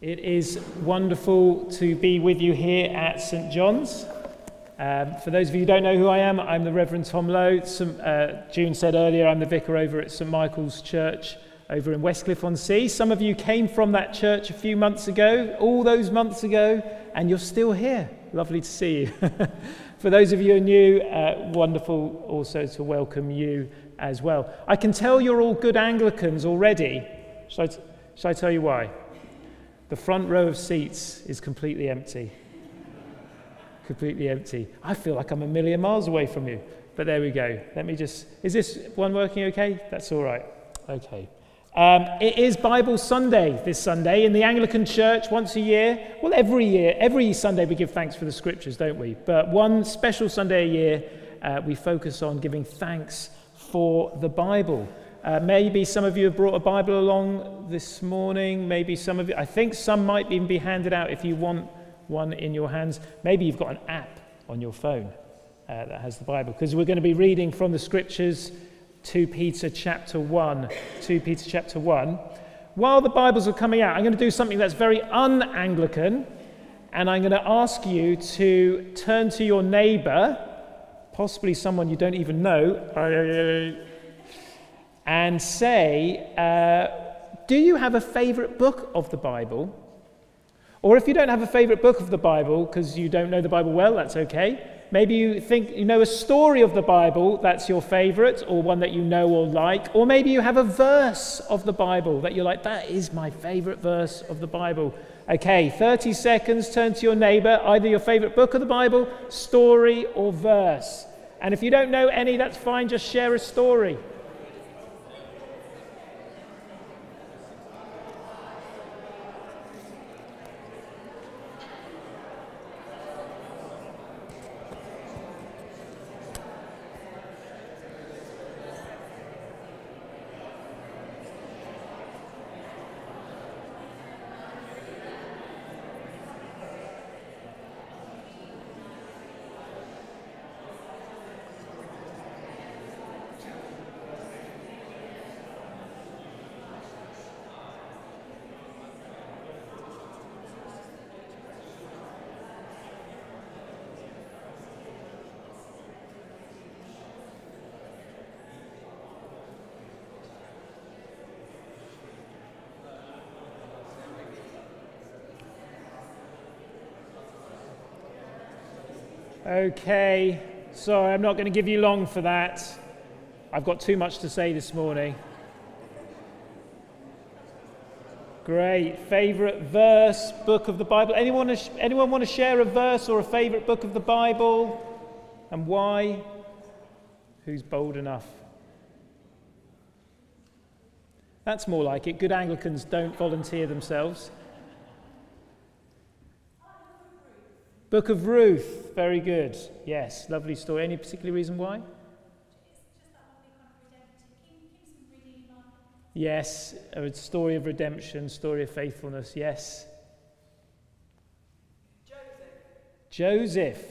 It is wonderful to be with you here at St John's. Um, for those of you who don't know who I am, I'm the Reverend Tom Lowe. Some, uh, June said earlier, I'm the vicar over at St Michael's Church over in Westcliff on Sea. Some of you came from that church a few months ago, all those months ago, and you're still here. Lovely to see you. for those of you who are new, uh, wonderful also to welcome you as well. I can tell you're all good Anglicans already. Shall I, t- shall I tell you why? The front row of seats is completely empty. completely empty. I feel like I'm a million miles away from you. But there we go. Let me just. Is this one working okay? That's all right. Okay. Um, it is Bible Sunday this Sunday in the Anglican Church once a year. Well, every year, every Sunday we give thanks for the scriptures, don't we? But one special Sunday a year, uh, we focus on giving thanks for the Bible. Uh, maybe some of you have brought a Bible along this morning. Maybe some of you, I think some might even be handed out if you want one in your hands. Maybe you've got an app on your phone uh, that has the Bible, because we're going to be reading from the scriptures 2 Peter chapter 1. 2 Peter chapter 1. While the Bibles are coming out, I'm going to do something that's very un Anglican, and I'm going to ask you to turn to your neighbour, possibly someone you don't even know and say, uh, Do you have a favorite book of the Bible? Or if you don't have a favorite book of the Bible because you don't know the Bible well, that's okay. Maybe you think you know a story of the Bible that's your favorite or one that you know or like. Or maybe you have a verse of the Bible that you're like, that is my favorite verse of the Bible. Okay, 30 seconds, turn to your neighbor, either your favorite book of the Bible, story, or verse. And if you don't know any, that's fine, just share a story. Okay, sorry, I'm not going to give you long for that. I've got too much to say this morning. Great. Favorite verse, book of the Bible. Anyone, anyone want to share a verse or a favorite book of the Bible? And why? Who's bold enough? That's more like it. Good Anglicans don't volunteer themselves. Book of Ruth, very good. Yes, lovely story. Any particular reason why? Yes, a story of redemption, story of faithfulness. Yes. Joseph. Joseph,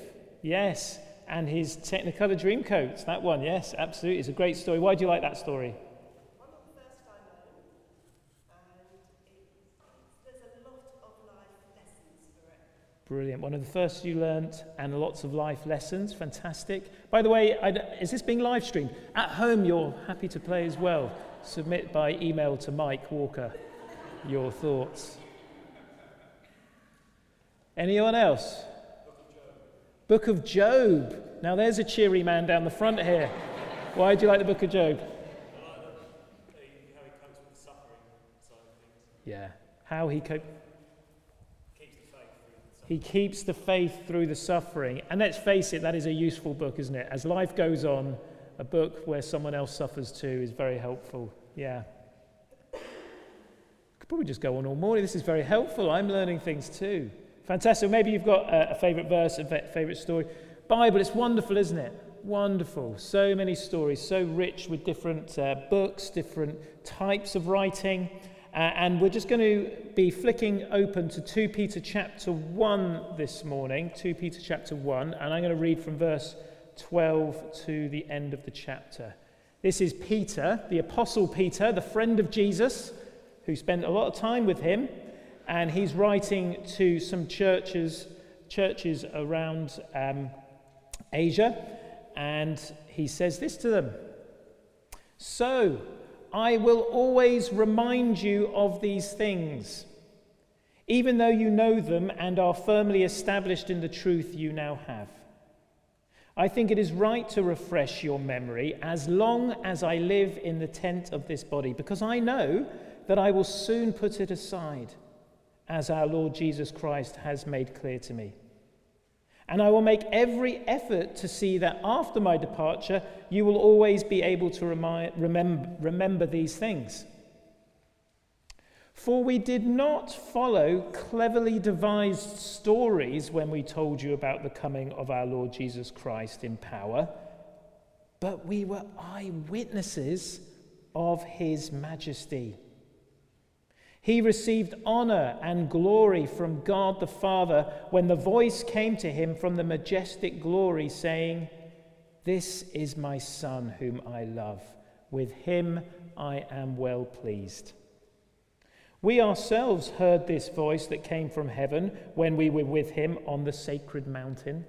yes. And his Technicolor Dreamcoat, that one, yes, absolutely. It's a great story. Why do you like that story? Brilliant. One of the first you learnt, and lots of life lessons. Fantastic. By the way, is this being live streamed? At home, you're happy to play as well. Submit by email to Mike Walker your thoughts. Anyone else? Book of Job. Now, there's a cheery man down the front here. Why do you like the Book of Job? Yeah. How he coped. He keeps the faith through the suffering. And let's face it, that is a useful book, isn't it? As life goes on, a book where someone else suffers too is very helpful. Yeah. Could probably just go on all morning. This is very helpful. I'm learning things too. Fantastic. Maybe you've got a, favourite verse, a favourite story. Bible, it's wonderful, isn't it? Wonderful. So many stories, so rich with different uh, books, different types of writing. Uh, and we're just going to be flicking open to 2 Peter chapter 1 this morning. 2 Peter chapter 1. And I'm going to read from verse 12 to the end of the chapter. This is Peter, the Apostle Peter, the friend of Jesus, who spent a lot of time with him. and he's writing to some churches, churches around um, Asia, and he says this to them So, I will always remind you of these things, even though you know them and are firmly established in the truth you now have. I think it is right to refresh your memory as long as I live in the tent of this body, because I know that I will soon put it aside, as our Lord Jesus Christ has made clear to me. And I will make every effort to see that after my departure, you will always be able to remind, remember, remember these things. For we did not follow cleverly devised stories when we told you about the coming of our Lord Jesus Christ in power, but we were eyewitnesses of his majesty. He received honor and glory from God the Father when the voice came to him from the majestic glory, saying, This is my Son whom I love. With him I am well pleased. We ourselves heard this voice that came from heaven when we were with him on the sacred mountain.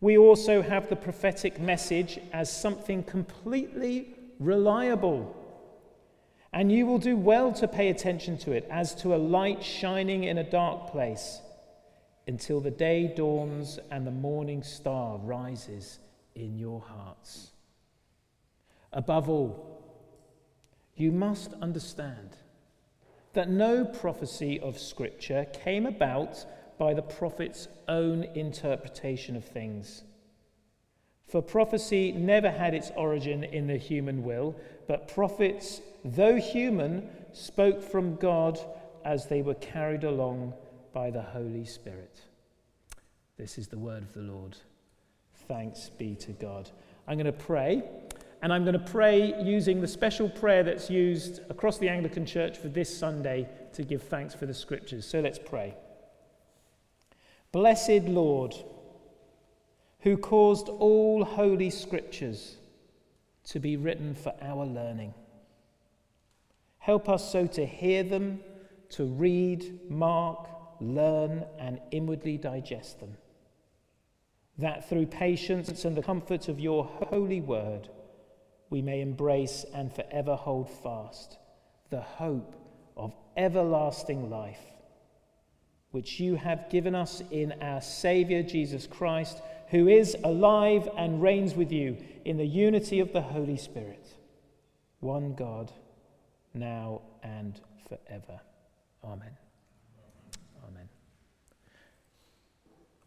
We also have the prophetic message as something completely reliable and you will do well to pay attention to it as to a light shining in a dark place until the day dawns and the morning star rises in your hearts. Above all, you must understand that no prophecy of Scripture came about by the prophet's own interpretation of things. For prophecy never had its origin in the human will, but prophets though human, spoke from God as they were carried along by the Holy Spirit. This is the word of the Lord. Thanks be to God. I'm going to pray, and I'm going to pray using the special prayer that's used across the Anglican Church for this Sunday to give thanks for the scriptures. So let's pray. Blessed Lord, who caused all holy scriptures to be written for our learning. Help us so to hear them, to read, mark, learn, and inwardly digest them. That through patience and the comfort of your holy word, we may embrace and forever hold fast the hope of everlasting life, which you have given us in our Saviour Jesus Christ, who is alive and reigns with you in the unity of the Holy Spirit, one God now and forever. Amen. Amen.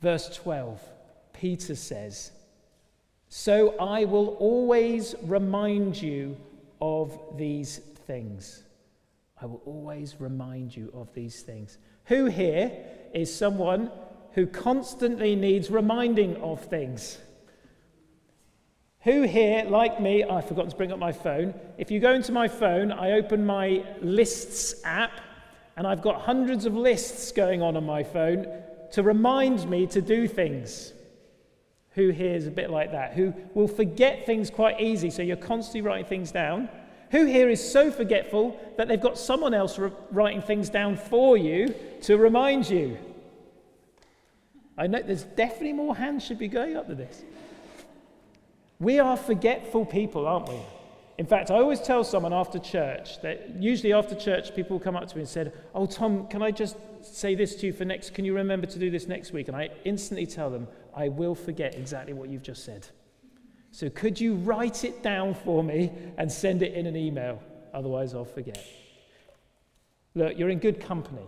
Verse 12, Peter says, So I will always remind you of these things. I will always remind you of these things. Who here is someone who constantly needs reminding of things? Who here, like me, I've forgotten to bring up my phone. If you go into my phone, I open my lists app, and I've got hundreds of lists going on on my phone to remind me to do things. Who here is a bit like that? Who will forget things quite easy, so you're constantly writing things down? Who here is so forgetful that they've got someone else re- writing things down for you to remind you? I know there's definitely more hands should be going up to this. We are forgetful people, aren't we? In fact, I always tell someone after church that usually after church, people come up to me and said, Oh, Tom, can I just say this to you for next? Can you remember to do this next week? And I instantly tell them, I will forget exactly what you've just said. So could you write it down for me and send it in an email? Otherwise, I'll forget. Look, you're in good company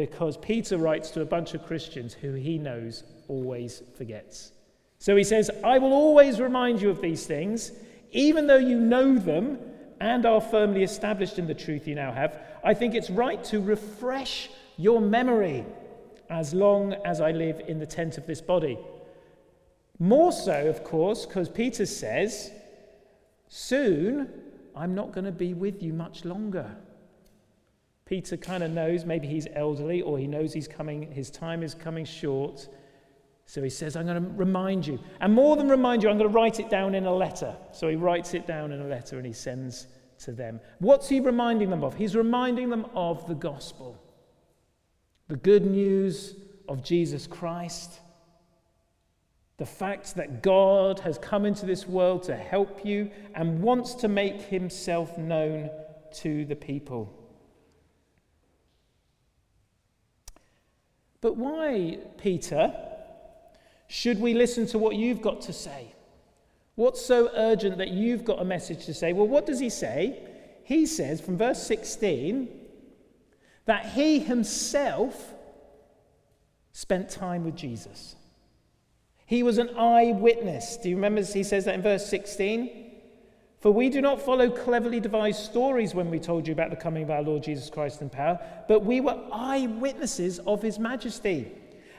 because Peter writes to a bunch of Christians who he knows always forgets. So he says, I will always remind you of these things, even though you know them and are firmly established in the truth you now have. I think it's right to refresh your memory as long as I live in the tent of this body. More so, of course, because Peter says, Soon I'm not going to be with you much longer. Peter kind of knows maybe he's elderly or he knows he's coming, his time is coming short. So he says, I'm going to remind you. And more than remind you, I'm going to write it down in a letter. So he writes it down in a letter and he sends to them. What's he reminding them of? He's reminding them of the gospel, the good news of Jesus Christ, the fact that God has come into this world to help you and wants to make himself known to the people. But why, Peter, should we listen to what you've got to say? What's so urgent that you've got a message to say? Well, what does he say? He says from verse 16 that he himself spent time with Jesus. He was an eyewitness. Do you remember he says that in verse 16? For we do not follow cleverly devised stories when we told you about the coming of our Lord Jesus Christ in power, but we were eyewitnesses of his majesty.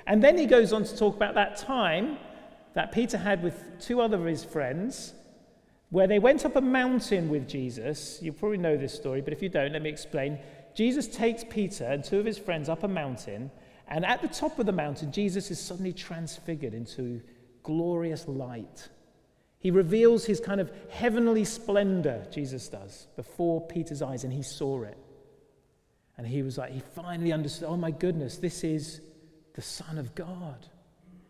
And then he goes on to talk about that time that Peter had with two other of his friends, where they went up a mountain with Jesus. You probably know this story, but if you don't, let me explain. Jesus takes Peter and two of his friends up a mountain, and at the top of the mountain, Jesus is suddenly transfigured into glorious light. He reveals his kind of heavenly splendor, Jesus does, before Peter's eyes, and he saw it. And he was like, he finally understood, oh my goodness, this is the Son of God.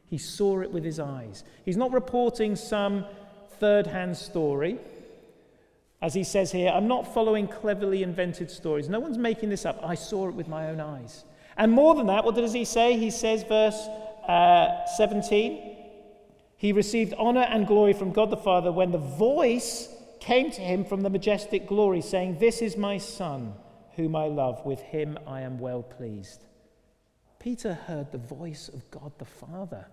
He saw it with his eyes. He's not reporting some third hand story. As he says here, I'm not following cleverly invented stories. No one's making this up. I saw it with my own eyes. And more than that, what does he say? He says, verse uh, 17, he received honor and glory from God the Father when the voice came to him from the majestic glory, saying, This is my Son, whom I love. With him I am well pleased. Peter heard the voice of God the Father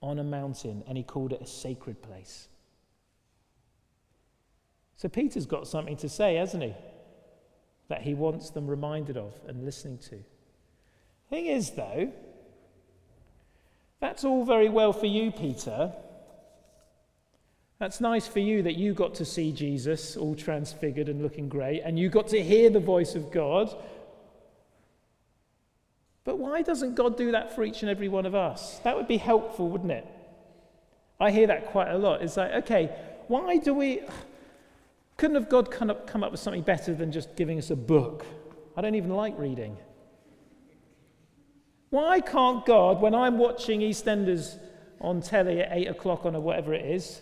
on a mountain, and he called it a sacred place. So Peter's got something to say, hasn't he? That he wants them reminded of and listening to. Thing is, though, that's all very well for you, Peter. That's nice for you that you got to see Jesus all transfigured and looking great, and you got to hear the voice of God. But why doesn't God do that for each and every one of us? That would be helpful, wouldn't it? I hear that quite a lot. It's like, okay, why do we. Couldn't have God come up, come up with something better than just giving us a book? I don't even like reading. Why can't God, when I'm watching EastEnders on telly at 8 o'clock on a whatever it is,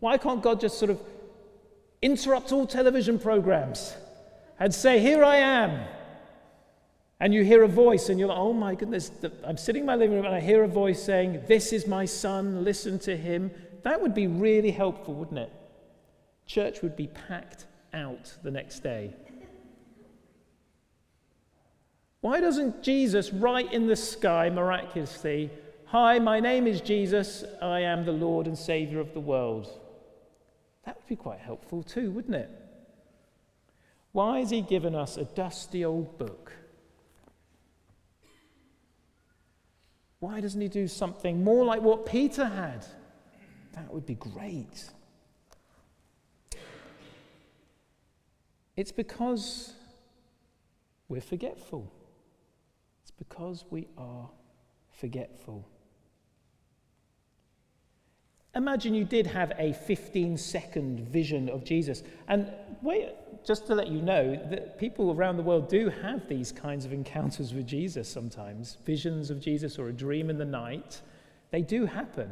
why can't God just sort of interrupt all television programs and say, Here I am? And you hear a voice, and you're like, Oh my goodness, I'm sitting in my living room and I hear a voice saying, This is my son, listen to him. That would be really helpful, wouldn't it? Church would be packed out the next day. Why doesn't Jesus write in the sky miraculously, Hi, my name is Jesus, I am the Lord and Savior of the world? That would be quite helpful too, wouldn't it? Why has he given us a dusty old book? Why doesn't he do something more like what Peter had? That would be great. It's because we're forgetful because we are forgetful. Imagine you did have a 15 second vision of Jesus. And wait, just to let you know that people around the world do have these kinds of encounters with Jesus sometimes visions of Jesus or a dream in the night. They do happen.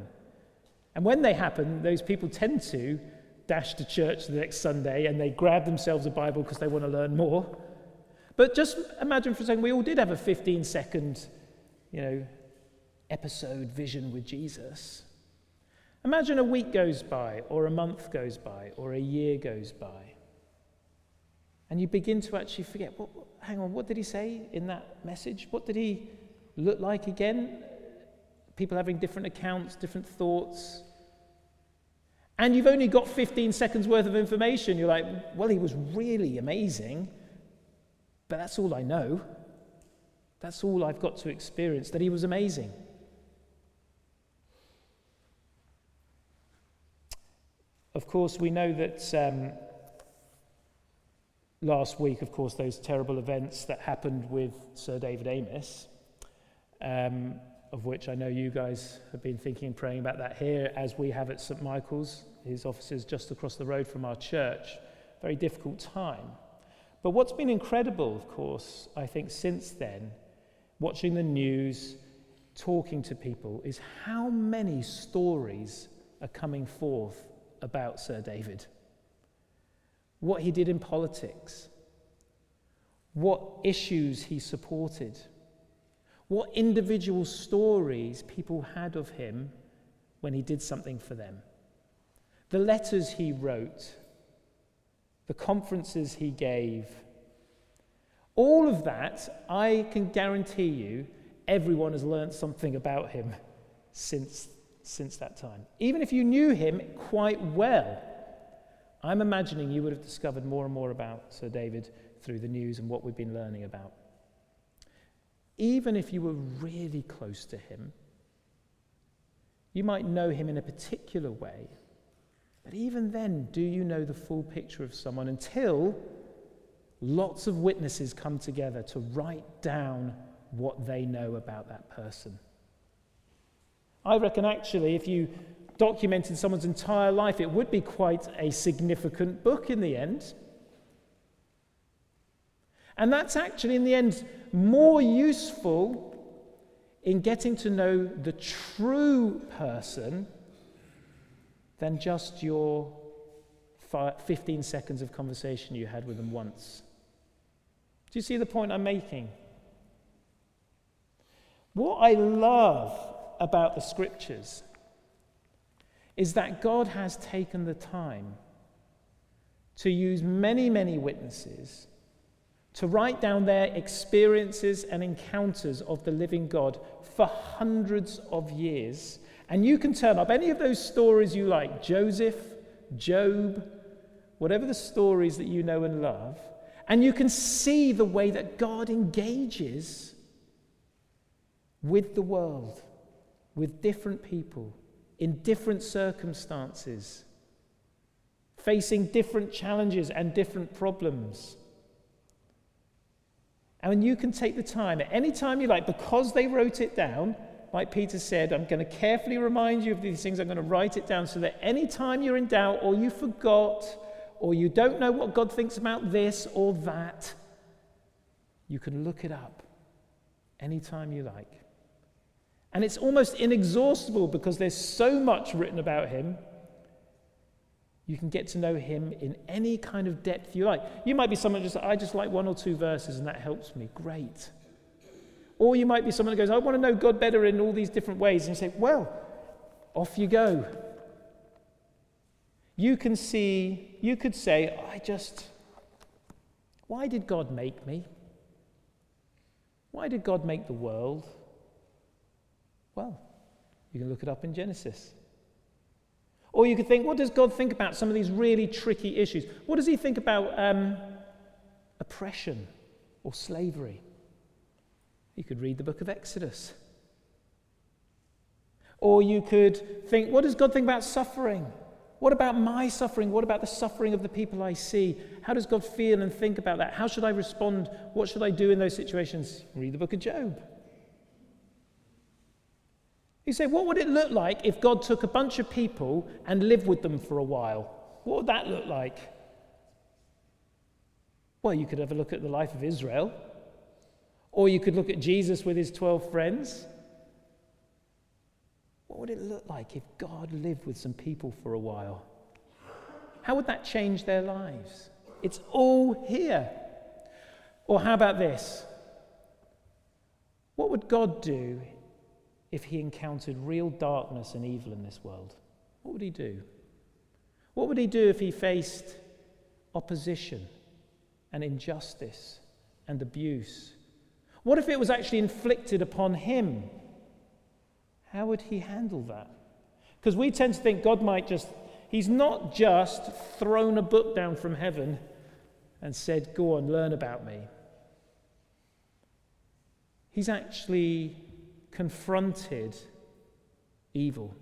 And when they happen, those people tend to dash to church the next Sunday and they grab themselves a Bible because they want to learn more. But just imagine for a second, we all did have a 15 second, you know, episode vision with Jesus. Imagine a week goes by, or a month goes by, or a year goes by. And you begin to actually forget, what, hang on, what did he say in that message? What did he look like again? People having different accounts, different thoughts. And you've only got 15 seconds worth of information. You're like, well, he was really amazing. But that's all I know. That's all I've got to experience, that he was amazing. Of course, we know that um, last week, of course, those terrible events that happened with Sir David Amess, um, of which I know you guys have been thinking and praying about that here, as we have at St. Michael's, his offices just across the road from our church. very difficult time. But what's been incredible, of course, I think, since then, watching the news, talking to people, is how many stories are coming forth about Sir David. What he did in politics, what issues he supported, what individual stories people had of him when he did something for them, the letters he wrote, the conferences he gave. All of that, I can guarantee you, everyone has learned something about him since, since that time. Even if you knew him quite well, I'm imagining you would have discovered more and more about Sir David through the news and what we've been learning about. Even if you were really close to him, you might know him in a particular way. But even then, do you know the full picture of someone until lots of witnesses come together to write down what they know about that person? I reckon actually, if you documented someone's entire life, it would be quite a significant book in the end. And that's actually, in the end, more useful in getting to know the true person than just your 15 seconds of conversation you had with them once. Do you see the point I'm making? What I love about the scriptures is that God has taken the time to use many, many witnesses to write down their experiences and encounters of the living God for hundreds of years. And you can turn up any of those stories you like Joseph, Job, whatever the stories that you know and love, and you can see the way that God engages with the world, with different people, in different circumstances, facing different challenges and different problems. And you can take the time at any time you like, because they wrote it down, like Peter said, I'm going to carefully remind you of these things. I'm going to write it down so that any time you're in doubt or you forgot or you don't know what God thinks about this or that, you can look it up anytime you like. And it's almost inexhaustible because there's so much written about him you can get to know him in any kind of depth you like. You might be someone just, I just like one or two verses and that helps me. Great. Or you might be someone who goes, I want to know God better in all these different ways. And you say, well, off you go. You can see, you could say, I just, why did God make me? Why did God make the world? Well, you can look it up in Genesis. Or you could think, what does God think about some of these really tricky issues? What does he think about um, oppression or slavery? You could read the book of Exodus. Or you could think, what does God think about suffering? What about my suffering? What about the suffering of the people I see? How does God feel and think about that? How should I respond? What should I do in those situations? Read the book of Job. You say, what would it look like if God took a bunch of people and lived with them for a while? What would that look like? Well, you could have a look at the life of Israel, or you could look at Jesus with his 12 friends. What would it look like if God lived with some people for a while? How would that change their lives? It's all here. Or how about this? What would God do if he encountered real darkness and evil in this world? What would he do? What would he do if he faced opposition and injustice and abuse? What if it was actually inflicted upon him? How would he handle that? Because we tend to think God might just, he's not just thrown a book down from heaven and said, Go on, learn about me. He's actually confronted evil.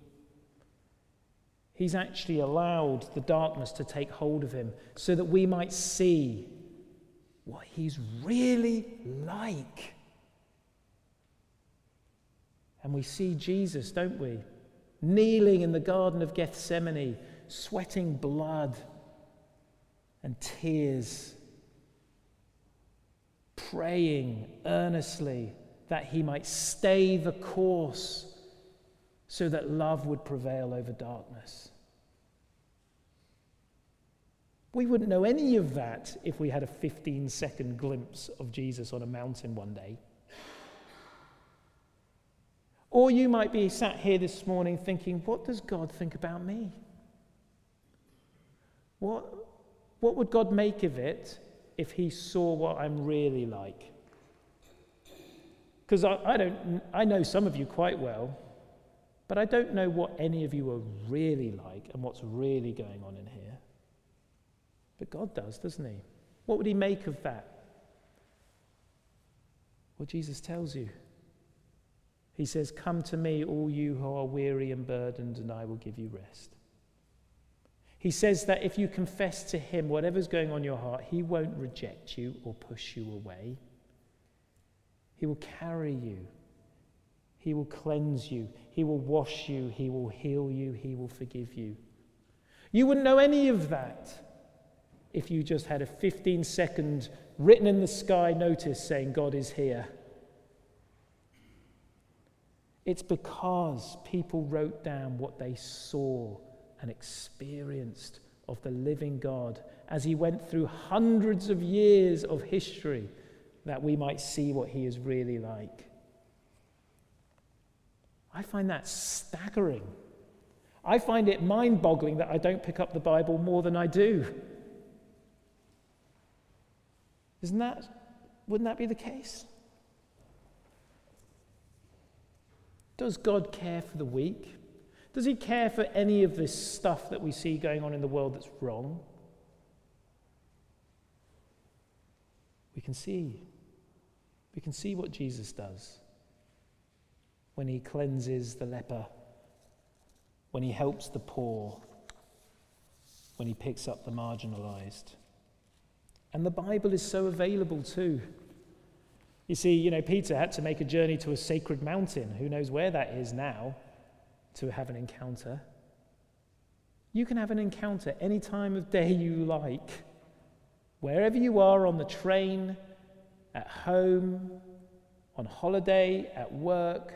He's actually allowed the darkness to take hold of him so that we might see what he's really like. And we see Jesus, don't we? Kneeling in the Garden of Gethsemane, sweating blood. and tears, praying earnestly that he might stay the course so that love would prevail over darkness. We wouldn't know any of that if we had a 15 second glimpse of Jesus on a mountain one day. Or you might be sat here this morning thinking, what does God think about me? What, what would God make of it if he saw what I'm really like? Because I, I, don't, I know some of you quite well, but I don't know what any of you are really like and what's really going on in here. But God does, doesn't he? What would he make of that? Well, Jesus tells you. He says, Come to me, all you who are weary and burdened, and I will give you rest. He says that if you confess to him whatever's going on in your heart, he won't reject you or push you away. He will carry you. He will cleanse you. He will wash you. He will heal you. He will forgive you. You wouldn't know any of that if you just had a 15 second written in the sky notice saying, God is here. It's because people wrote down what they saw and experienced of the living God as he went through hundreds of years of history that we might see what he is really like. I find that staggering. I find it mind boggling that I don't pick up the Bible more than I do. Isn't that, wouldn't that be the case? Does God care for the weak? Does he care for any of this stuff that we see going on in the world that's wrong? We can see. We can see what Jesus does when he cleanses the leper, when he helps the poor, when he picks up the marginalized. And the Bible is so available too. You see, you know, Peter had to make a journey to a sacred mountain. Who knows where that is now to have an encounter? You can have an encounter any time of day you like. Wherever you are on the train, at home, on holiday, at work,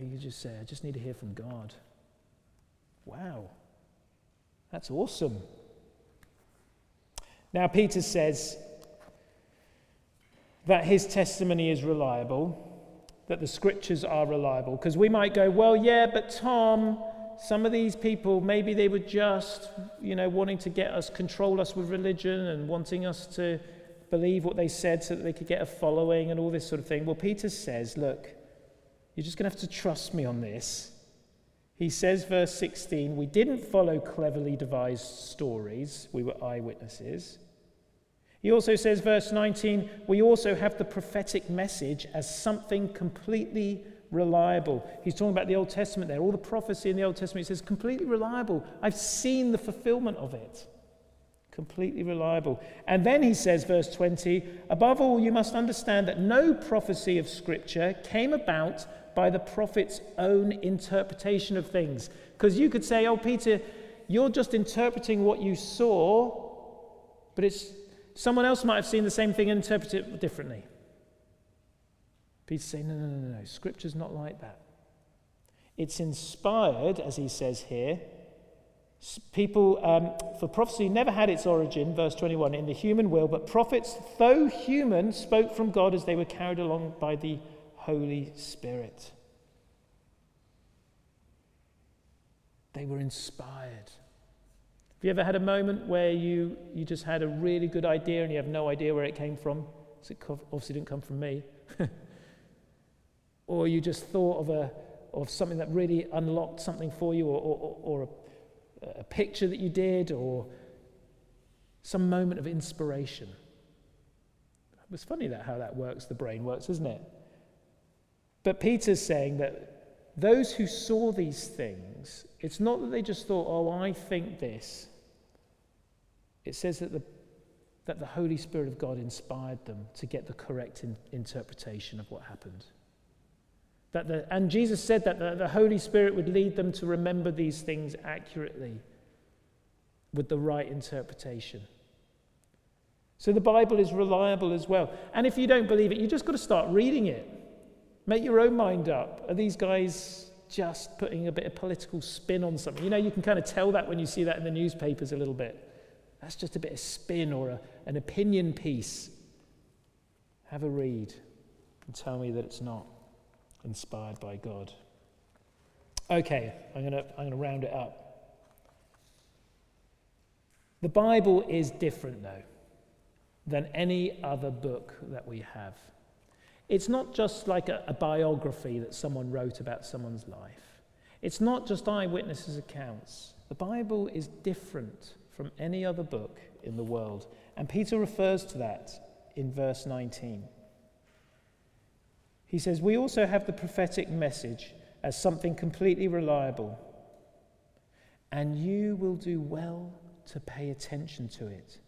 you just say, I just need to hear from God. Wow, that's awesome. Now, Peter says that his testimony is reliable, that the scriptures are reliable, because we might go, well, yeah, but Tom, some of these people, maybe they were just, you know, wanting to get us, control us with religion and wanting us to believe what they said so that they could get a following and all this sort of thing. Well, Peter says, look, you're just going to have to trust me on this. He says, verse 16, we didn't follow cleverly devised stories, we were eyewitnesses. He also says, verse 19, we also have the prophetic message as something completely reliable. He's talking about the Old Testament there. All the prophecy in the Old Testament, he says, completely reliable. I've seen the fulfillment of it. Completely reliable. And then he says, verse 20, above all, you must understand that no prophecy of Scripture came about by the prophet's own interpretation of things. Because you could say, oh, Peter, you're just interpreting what you saw, but it's someone else might have seen the same thing and interpreted it differently. Peter's saying, no, no, no, no, Scripture's not like that. It's inspired, as he says here. People, um, for prophecy never had its origin, verse 21, in the human will, but prophets, though human, spoke from God as they were carried along by the Holy Spirit. They were inspired. You ever had a moment where you, you just had a really good idea and you have no idea where it came from? It obviously didn't come from me. or you just thought of, a, of something that really unlocked something for you, or, or, or a, a picture that you did, or some moment of inspiration. It's funny that how that works, the brain works, isn't it? But Peter's saying that those who saw these things, it's not that they just thought, oh, I think this. It says that the, that the Holy Spirit of God inspired them to get the correct in, interpretation of what happened. That the, and Jesus said that the, the Holy Spirit would lead them to remember these things accurately with the right interpretation. So the Bible is reliable as well. And if you don't believe it, you just got to start reading it. Make your own mind up. Are these guys just putting a bit of political spin on something? You know, you can kind of tell that when you see that in the newspapers a little bit. That's just a bit of spin or a, an opinion piece. Have a read and tell me that it's not inspired by God. Okay, I'm going to I'm going to round it up. The Bible is different, though, than any other book that we have. It's not just like a, a biography that someone wrote about someone's life, it's not just eyewitnesses' accounts. The Bible is different from any other book in the world. And Peter refers to that in verse 19. He says, We also have the prophetic message as something completely reliable, and you will do well to pay attention to it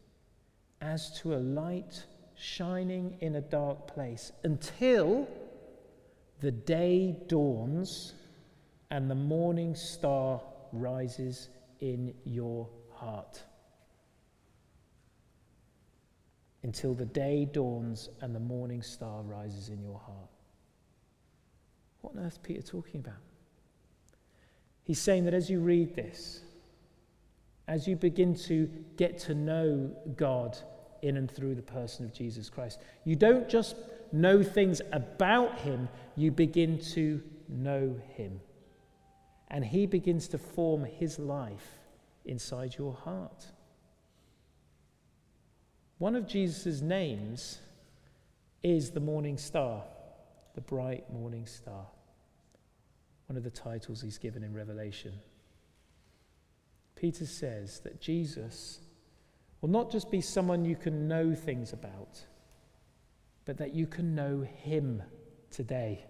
as to a light shining in a dark place until the day dawns and the morning star rises in your heart. Until the day dawns and the morning star rises in your heart. What on earth is Peter talking about? He's saying that as you read this, as you begin to get to know God in and through the person of Jesus Christ. You don't just know things about Him, you begin to know Him. And He begins to form His life inside your heart. One of Jesus' names is the morning star, the bright morning star. One of the titles he's given in Revelation. Peter says that Jesus will not just be someone you can know things about, but that you can know him today.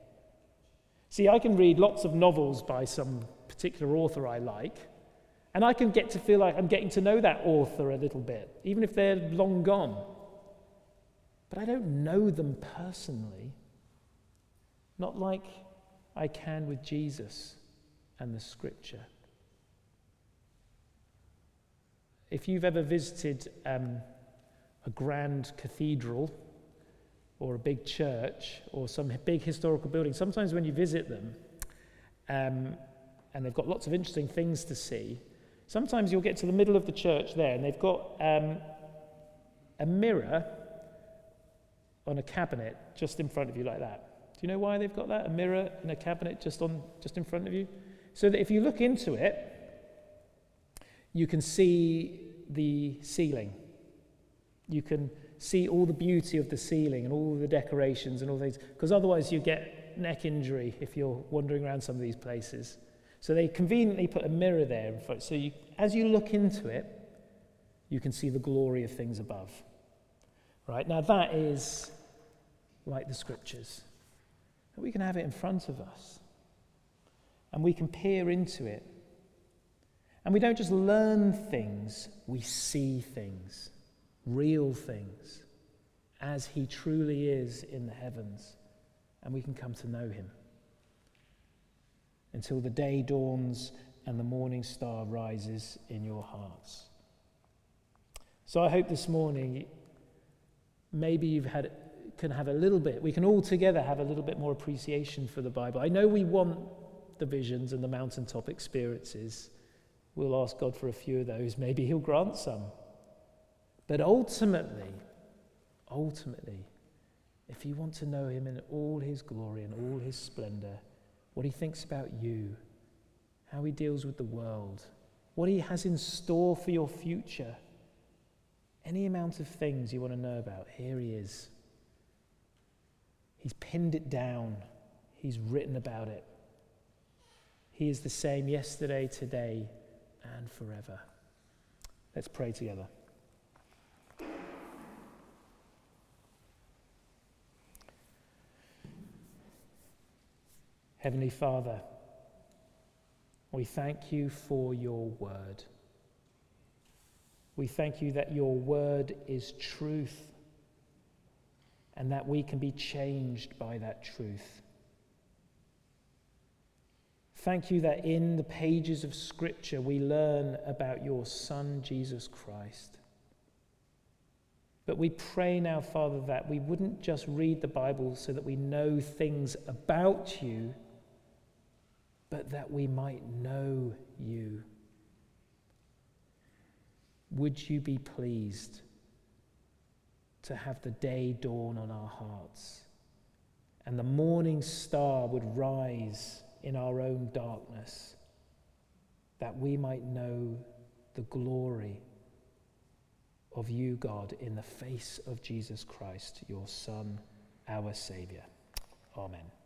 See, I can read lots of novels by some particular author I like, and I can get to feel like I'm getting to know that author a little bit, even if they're long gone. But I don't know them personally, not like I can with Jesus and the scripture. If you've ever visited um, a grand cathedral or a big church or some big historical building, sometimes when you visit them, um, and they've got lots of interesting things to see, sometimes you'll get to the middle of the church there and they've got um, a mirror on a cabinet just in front of you like that. Do you know why they've got that? A mirror in a cabinet just on just in front of you? So that if you look into it, you can see the ceiling. You can see all the beauty of the ceiling and all the decorations and all things, because otherwise you get neck injury if you're wandering around some of these places. So they conveniently put a mirror there in front. So you, as you look into it, you can see the glory of things above. Right? Now that is like the scriptures. We can have it in front of us. And we can peer into it and we don't just learn things, we see things, real things, as He truly is in the heavens. And we can come to know Him until the day dawns and the morning star rises in your hearts. So I hope this morning maybe you've had can have a little bit we can all together have a little bit more appreciation for the Bible. I know we want the visions and the mountaintop experiences. We'll ask God for a few of those. Maybe He'll grant some. But ultimately, ultimately, if you want to know Him in all His glory and all His splendor, what He thinks about you, how He deals with the world, what He has in store for your future, any amount of things you want to know about, here He is. He's pinned it down, He's written about it. He is the same yesterday, today, and forever. Let's pray together. Heavenly Father, we thank you for your word. We thank you that your word is truth and that we can be changed by that truth. Thank you that in the pages of Scripture we learn about your Son, Jesus Christ. But we pray now, Father, that we wouldn't just read the Bible so that we know things about you, but that we might know you. Would you be pleased to have the day dawn on our hearts and the morning star would rise in our own darkness that we might know the glory of you, God, in the face of Jesus Christ, your Son, our Saviour. Amen.